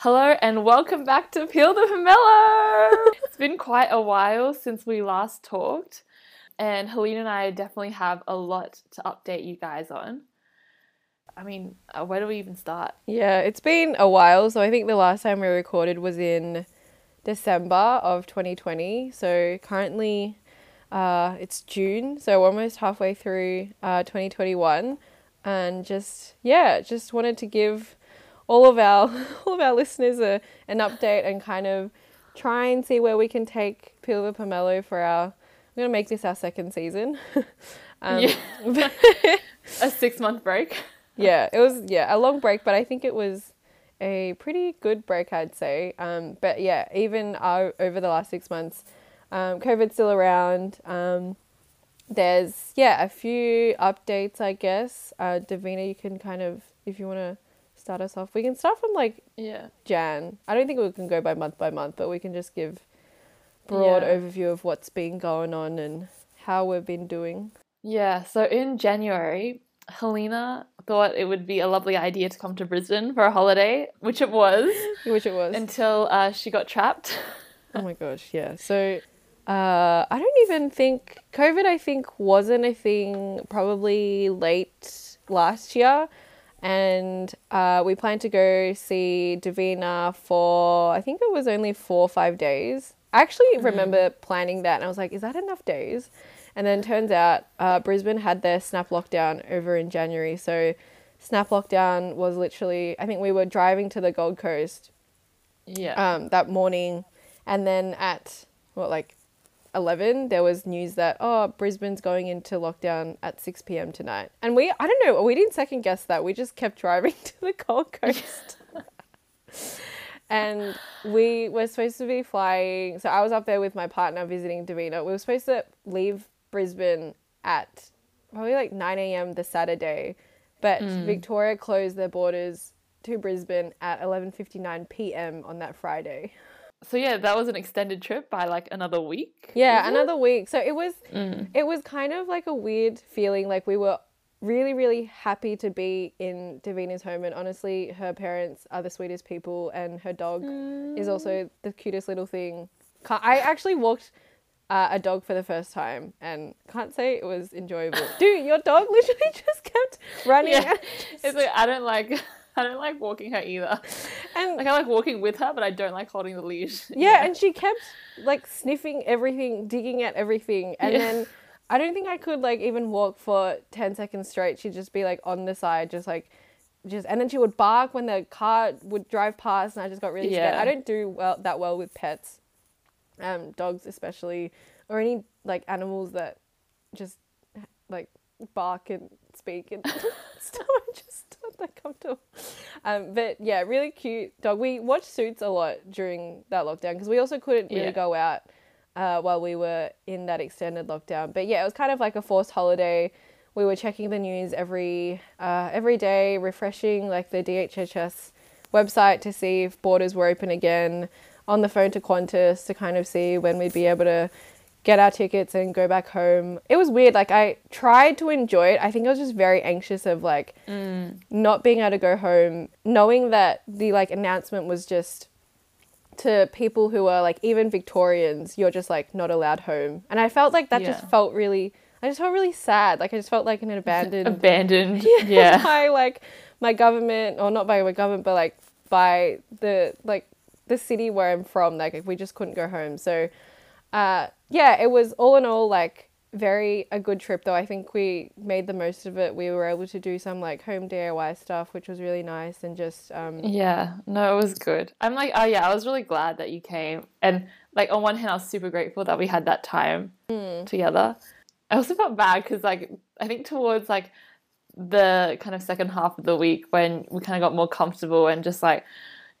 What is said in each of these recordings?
Hello and welcome back to Peel the Pomelo. it's been quite a while since we last talked, and Helena and I definitely have a lot to update you guys on. I mean, uh, where do we even start? Yeah, it's been a while. So I think the last time we recorded was in December of 2020. So currently, uh, it's June. So almost halfway through uh, 2021, and just yeah, just wanted to give all of our all of our listeners a, an update and kind of try and see where we can take Peel the Pomelo for our. I'm gonna make this our second season. um, Yeah. a six month break. yeah, it was yeah a long break, but I think it was a pretty good break, I'd say. Um, but yeah, even uh, over the last six months, um, COVID's still around. Um, there's yeah a few updates, I guess. Uh, Davina, you can kind of if you want to start us off, we can start from like Yeah. Jan. I don't think we can go by month by month, but we can just give broad Yeah. overview of what's been going on and how we've been doing. Yeah, so in January, Helena thought it would be a lovely idea to come to Brisbane for a holiday, which it was, Which it was. until uh, she got trapped. Oh my gosh, yeah. So uh, I don't even think COVID. I think wasn't a thing probably late last year, and uh, we planned to go see Davina for I think it was only four or five days. I actually remember planning that, and I was like, "Is that enough days?" And then turns out uh, Brisbane had their snap lockdown over in January, so snap lockdown was literally. I think we were driving to the Gold Coast Yeah. um, that morning, and then at what like eleven, there was news that oh Brisbane's going into lockdown at six p.m. tonight, and we I don't know we didn't second guess that we just kept driving to the Gold Coast. And we were supposed to be flying. So I was up there with my partner visiting Davina. We were supposed to leave Brisbane at probably like 9 a.m. the Saturday, but hmm. Victoria closed their borders to Brisbane at 11:59 p.m. on that Friday. So yeah, that was an extended trip by like another week. Yeah, was it? another week. So it was it was kind of like a weird feeling like we were really really happy to be in Davina's home and honestly her parents are the sweetest people and her dog is also the cutest little thing. I actually walked uh, a dog for the first time and can't say it was enjoyable. Dude, your dog literally just kept running Yeah. It's like I don't like I don't like walking her either. and Like I like walking with her, but I don't like holding the leash. Yeah, and she kept like sniffing everything, digging at everything, and Yeah. then I don't think I could like even walk for ten seconds straight. She'd just be like on the side, just like just, and then she would bark when the car would drive past, and I just got really scared. I don't do well that well with pets, um, dogs especially, or any like animals that just like bark and speak and stuff. I'm just not that comfortable. Um, but yeah, really cute dog. We watched Suits a lot during that lockdown because we also couldn't really Yeah. go out uh, while we were in that extended lockdown. But yeah, it was kind of like a forced holiday. We were checking the news every uh, every day, refreshing like the DHHS website to see if borders were open again. On the phone to Qantas to kind of see when we'd be able to get our tickets and go back home. It was weird. Like I tried to enjoy it. I think I was just very anxious of like mm. not being able to go home, knowing that the like announcement was just to people who are like even Victorians, you're just like not allowed home. And I felt like that Yeah. just felt really I just felt really sad. Like I just felt like an abandoned abandoned. Yeah. by like my government or not by my government but like by the like the city where I'm from like we just couldn't go home so uh yeah it was all in all like very a good trip though I think we made the most of it we were able to do some like home DIY stuff which was really nice and just um Yeah, no, it was good. I'm like, oh yeah, I was really glad that you came. And like on one hand, I was super grateful that we had that time together. I also felt bad because like I think towards like the kind of second half of the week when we kind of got more comfortable and just like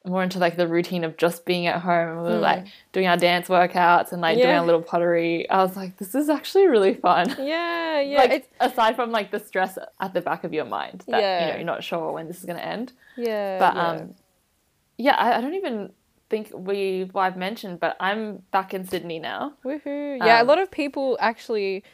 more into like the routine of just being at home and we were like doing our dance workouts and like doing Yeah. our little pottery. I was like, this is actually really fun. yeah yeah like it's aside from like the stress at the back of your mind that you know you're not sure when this is going to end yeah but yeah. um yeah I, I don't even think we well, I've mentioned but I'm back in Sydney now Woohoo. Yeah, Um, a lot of people actually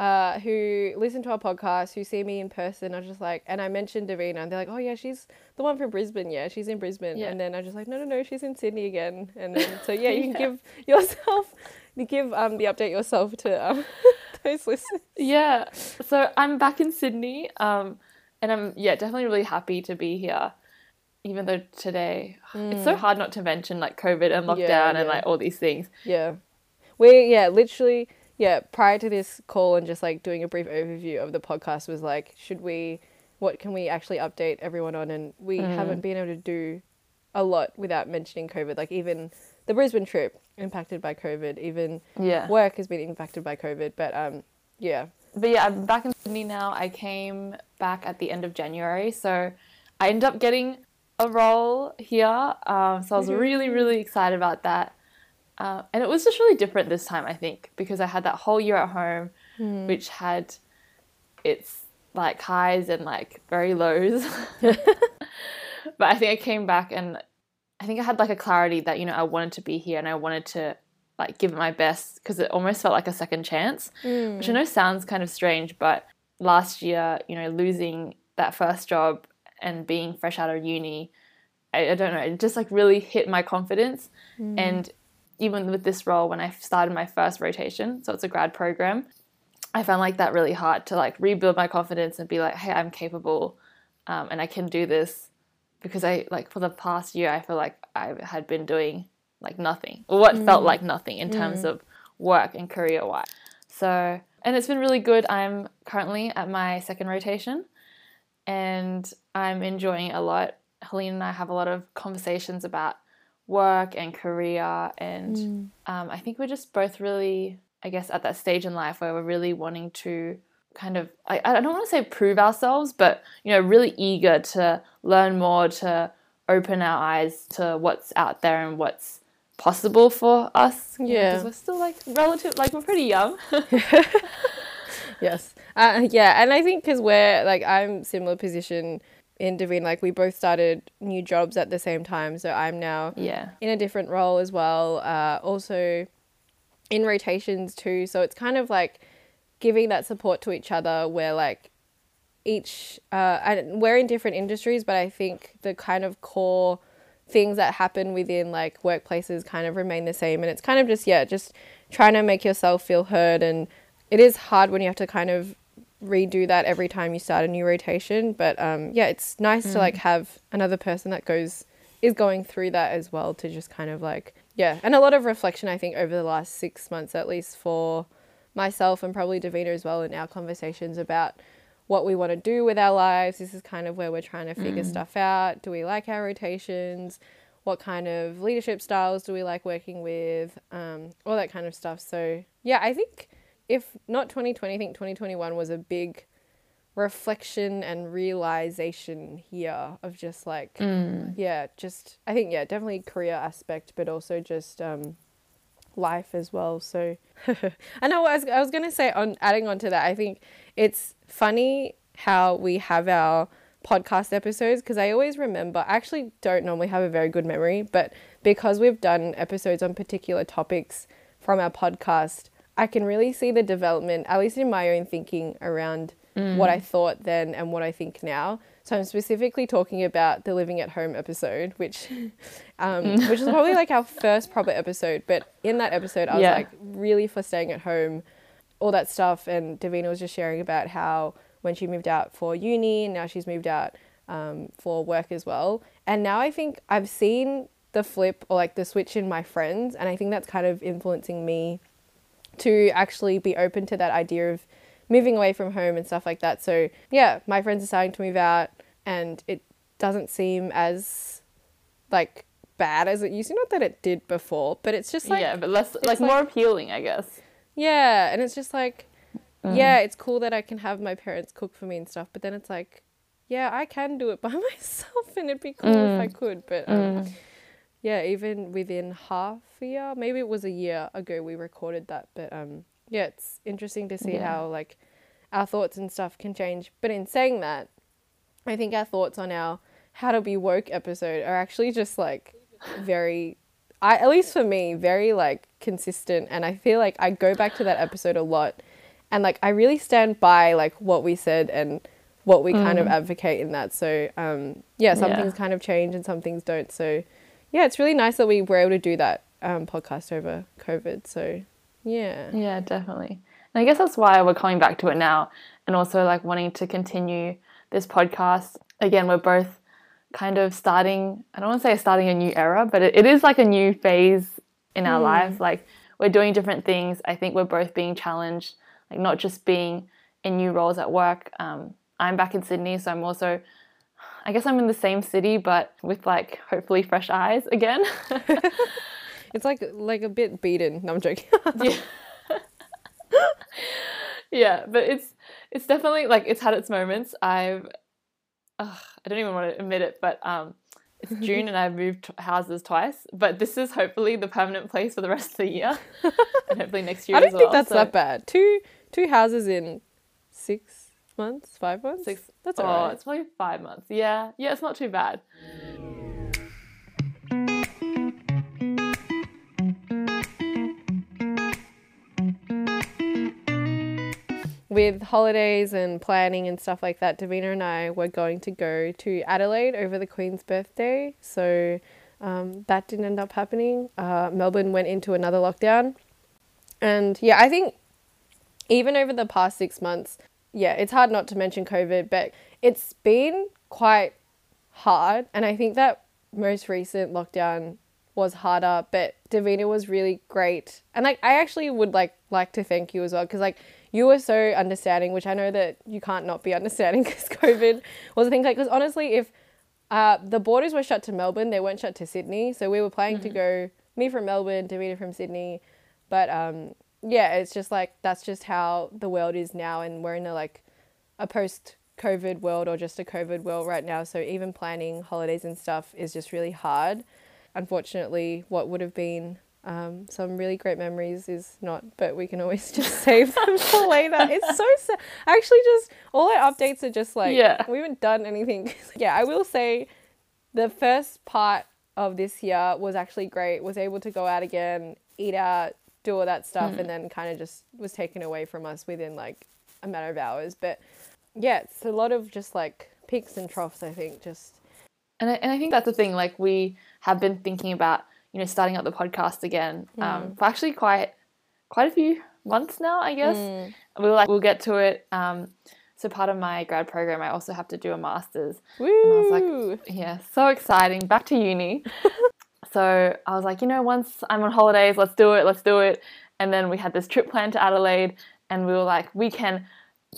uh, who listen to our podcast, who see me in person, are just like, and I mentioned Davina, and they're like, oh yeah, she's the one from Brisbane. Yeah, she's in Brisbane. Yeah. And then I'm just like, no, no, no, she's in Sydney again. And then so yeah, you can give yourself, you give um the update yourself to um those listeners. Yeah. So I'm back in Sydney, um, and I'm yeah definitely really happy to be here. Even though today it's so hard not to mention like COVID and lockdown Mm. Yeah, and like all these things. Yeah. We yeah, literally yeah, prior to this call and just like doing a brief overview of the podcast was like, should we what can we actually update everyone on and we haven't been able to do a lot without mentioning COVID. Like even the Brisbane trip impacted by COVID, even Yeah. work has been impacted by COVID. But um yeah. But yeah, I'm back in Sydney now. I came back at the end of January, so I ended up getting a role here. Um, so I was really, really excited about that. Uh, and it was just really different this time, I think, because I had that whole year at home, hmm. which had its like highs and like very lows. but I think I came back and I think I had like a clarity that you know I wanted to be here and I wanted to like give it my best because it almost felt like a second chance, hmm. which I know sounds kind of strange, but last year, you know, losing that first job and being fresh out of uni, I, I don't know, it just like really hit my confidence. Hmm. And even with this role, when I started my first rotation, so it's a grad program, I found like that really hard to like rebuild my confidence and be like, hey, I'm capable um, and I can do this because I like for the past year, I feel like I had been doing like nothing or what felt like nothing in terms of work and career wise. So, and it's been really good. I'm currently at my second rotation and I'm enjoying it a lot. Helene and I have a lot of conversations about work and career, and um, I think we're just both really, I guess, at that stage in life where we're really wanting to kind of, I, I don't want to say prove ourselves, but you know, really eager to learn more, to open our eyes to what's out there and what's possible for us. you know, 'cause Yeah. we're still like relative, like we're pretty young. Yes. Uh, yeah, and I think because we're like I'm similar position in Davine, like we both started new jobs at the same time, so I'm now yeah. in a different role as well. Uh, also in rotations too, so it's kind of like giving that support to each other. Where like each uh, and we're in different industries, but I think the kind of core things that happen within like workplaces kind of remain the same, and it's kind of just yeah, just trying to make yourself feel heard and it is hard when you have to kind of redo that every time you start a new rotation but um, yeah it's nice to like have another person that goes is going through that as well to just kind of like yeah and a lot of reflection i think over the last six months at least for myself and probably davina as well in our conversations about what we want to do with our lives. This is kind of where we're trying to figure stuff out. Do we like our rotations? What kind of leadership styles do we like working with? Um, all that kind of stuff. So yeah i think if not 2020 i think 2021 was a big reflection and realization here of just like yeah just i think yeah definitely career aspect but also just um life as well. So i know I was, I was gonna say on adding on to that i think it's funny how we have our podcast episodes because i always remember i actually don't normally have a very good memory but because we've done episodes on particular topics from our podcast i can really see the development at least in my own thinking around what I thought then and what I think now. So I'm specifically talking about the living at home episode, which, um, which is probably like our first proper episode. But in that episode, I was Yeah. like really for staying at home, all that stuff. And Davina was just sharing about how when she moved out for uni, and now she's moved out um, for work as well. And now I think I've seen the flip or like the switch in my friends, and I think that's kind of influencing me to actually be open to that idea of moving away from home and stuff like that. So yeah, my friends are starting to move out and it doesn't seem as like bad as it used to. Not that it did before, but it's just like yeah, but less like, like- more appealing, I guess. yeah, and it's just like mm. yeah, it's cool that I can have my parents cook for me and stuff, but then it's like yeah, I can do it by myself and it'd be cool if I mm. could, but um, mm. Yeah, even within half a year, maybe it was a year ago we recorded that, but um yeah, it's interesting to see Yeah. how like our thoughts and stuff can change. But in saying that, I think our thoughts on our how to be woke episode are actually just like very I at least for me, very like consistent and I feel like I go back to that episode a lot and like I really stand by like what we said and what we mm. kind of mm. advocate in that. So um, yeah, some yeah. things kind of change and some things don't. So yeah, it's really nice that we were able to do that um, podcast over COVID. So yeah, yeah, definitely. And I guess that's why we're coming back to it now, and also like wanting to continue this podcast. Again, we're both kind of starting. I don't want to say starting a new era, but it, it is like a new phase in our mm. lives. Like we're doing different things. I think we're both being challenged, like not just being in new roles at work. Um, I'm back in Sydney, so I'm also, I guess I'm in the same city, but with like hopefully fresh eyes again. it's like like a bit beaten. No, I'm joking. yeah. yeah, but it's it's definitely like it's had its moments. I've ugh, I don't even want to admit it, but um, it's June and I've moved houses twice, but this is hopefully the permanent place for the rest of the year, and hopefully next year. I don't think well, that's so. that bad. Two two houses in six months, five months, six. That's oh, all right. it's probably five months. Yeah, yeah, it's not too bad. with holidays and planning and stuff like that, Davina and I were going to go to Adelaide over the Queen's birthday. So um, that didn't end up happening. Uh, Melbourne went into another lockdown. And yeah, I think even over the past six months, yeah, it's hard not to mention COVID, but it's been quite hard. And I think that most recent lockdown was harder, but Davina was really great. And like I actually would like like to thank you as well because like you were so understanding, which I know that you can't not be understanding because COVID was a thing. Like, because honestly, if uh, the borders were shut to Melbourne, they weren't shut to Sydney. So we were planning mm-hmm. to go, me from Melbourne, Davina from Sydney. But um, yeah, it's just like, that's just how the world is now. And we're in a like a post COVID world or just a COVID world right now. So even planning holidays and stuff is just really hard. Unfortunately, what would have been um, some really great memories is not, but we can always just save them for later. It's so sad. Actually, just all our updates are just like, yeah. we haven't done anything. yeah, I will say the first part of this year was actually great. Was able to go out again, eat out, do all that stuff, mm. and then kind of just was taken away from us within like a matter of hours. But yeah, it's a lot of just like peaks and troughs, I think, just. And I, and I think that's the thing, like, we have been thinking about you know, starting up the podcast again um, mm. for actually quite quite a few months now, I guess. Mm. We were like, we'll get to it. Um, so part of my grad program, I also have to do a master's. Woo! And I was like, yeah, so exciting. Back to uni. so I was like, you know, once I'm on holidays, let's do it, let's do it. And then we had this trip planned to Adelaide, and we were like, we can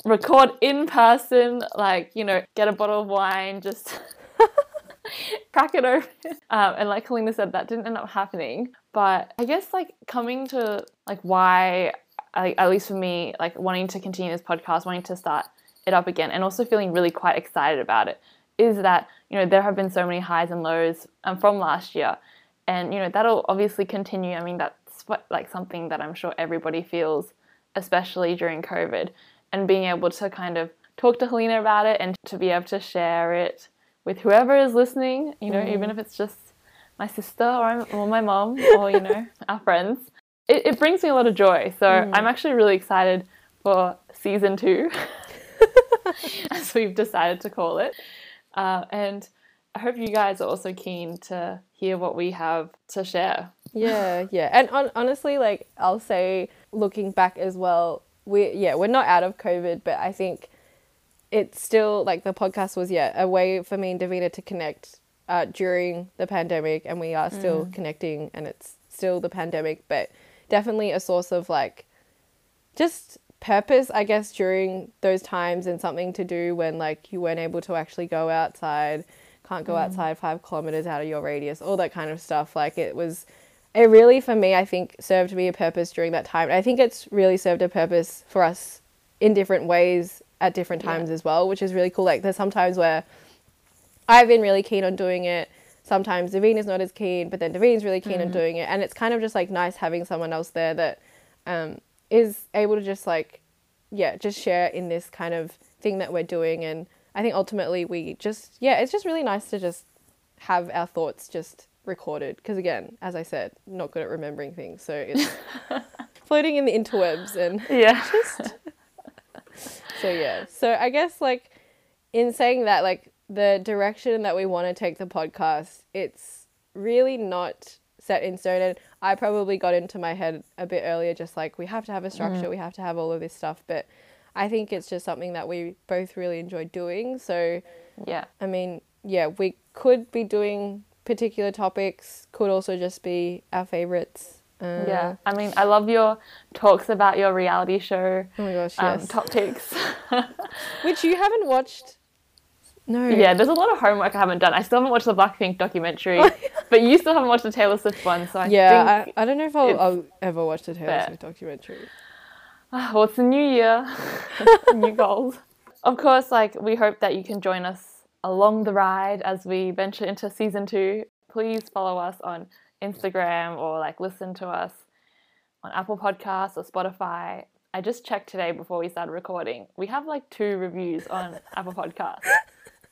record in person, like, you know, get a bottle of wine, just crack it open. Um, and like Helena said, that didn't end up happening. But I guess like coming to like why, like, at least for me, like wanting to continue this podcast, wanting to start it up again, and also feeling really quite excited about it, is that you know there have been so many highs and lows um, from last year, and you know that'll obviously continue. I mean that's what, like something that I'm sure everybody feels, especially during COVID, and being able to kind of talk to Helena about it and to be able to share it with whoever is listening, you know, mm. even if it's just my sister or, or my mom or, you know, our friends. It, it, brings me a lot of joy. So mm. I'm actually really excited for season two, as we've decided to call it. Uh, and I hope you guys are also keen to hear what we have to share. Yeah, yeah. And on, honestly, like, I'll say, looking back as well, we yeah, we're not out of COVID, but I think it's still like the podcast was yeah a way for me and Davina to connect uh, during the pandemic, and we are still mm. connecting, and it's still the pandemic, but definitely a source of like just purpose, I guess, during those times, and something to do when like you weren't able to actually go outside, can't go mm. outside five kilometers out of your radius, all that kind of stuff. Like it was. It really, for me, I think, served me a purpose during that time. I think it's really served a purpose for us in different ways at different times yeah. as well, which is really cool. Like there's sometimes where I've been really keen on doing it. Sometimes Davine is not as keen, but then Davine's really keen mm. on doing it. And it's kind of just like nice having someone else there that um, is able to just like, yeah, just share in this kind of thing that we're doing. And I think ultimately we just, yeah, it's just really nice to just have our thoughts just recorded. Because again, as I said, not good at remembering things. So it's floating in the interwebs and yeah. just So yeah. So I guess like in saying that, like the direction that we want to take the podcast, it's really not set in stone. And I probably got into my head a bit earlier, just like we have to have a structure, mm. we have to have all of this stuff. But I think it's just something that we both really enjoy doing. So Yeah. I mean, yeah, we could be doing particular topics, could also just be our favorites. Uh, Yeah. I mean, I love your talks about your reality show Oh my gosh, um, yes. top. Which you haven't watched. No. yeah, there's a lot of homework I haven't done. I still haven't watched the Blackpink documentary, but you still haven't watched the Taylor Swift one, so I Yeah, think I, I don't know if I'll, I'll ever watch the Taylor fair. Swift documentary. Ah, well, it's a new year, new goals. Of course, like we hope that you can join us along the ride as we venture into season two. Please follow us on Instagram or like listen to us on Apple Podcasts or Spotify. I just checked today before we started recording. We have like two reviews on Apple Podcasts.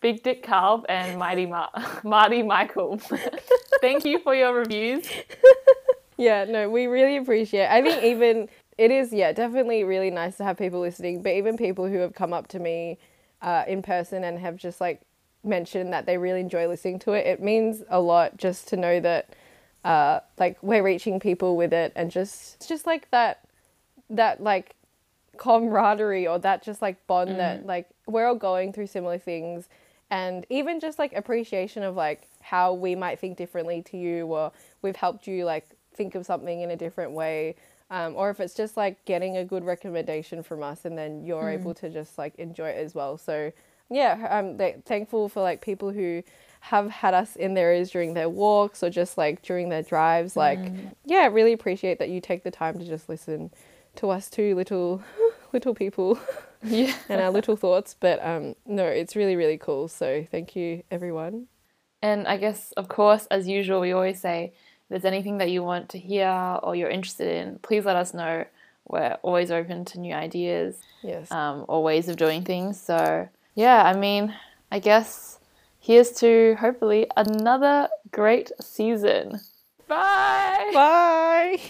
Big Dick Calv and Mighty Ma- Marty Michael. Thank you for your reviews. Yeah, no, we really appreciate. It. I think even it is, yeah, definitely really nice to have people listening. But even people who have come up to me uh, in person and have just like mentioned that they really enjoy listening to it, it means a lot just to know that uh, like we're reaching people with it, and just it's just like that that like camaraderie or that just like bond that like we're all going through similar things and even just like appreciation of like how we might think differently to you or we've helped you like think of something in a different way um, or if it's just like getting a good recommendation from us and then you're able to just like enjoy it as well. So yeah i'm th- thankful for like people who have had us in their ears during their walks or just like during their drives. Like yeah really appreciate that you take the time to just listen to us two little little people Yeah. and our little thoughts. But um no it's really really cool. So thank you everyone. And I guess, of course, as usual, we always say there's anything that you want to hear or you're interested in, please let us know. We're always open to new ideas yes um, or ways of doing things. So, yeah, I mean, I guess here's to hopefully another great season. Bye. bye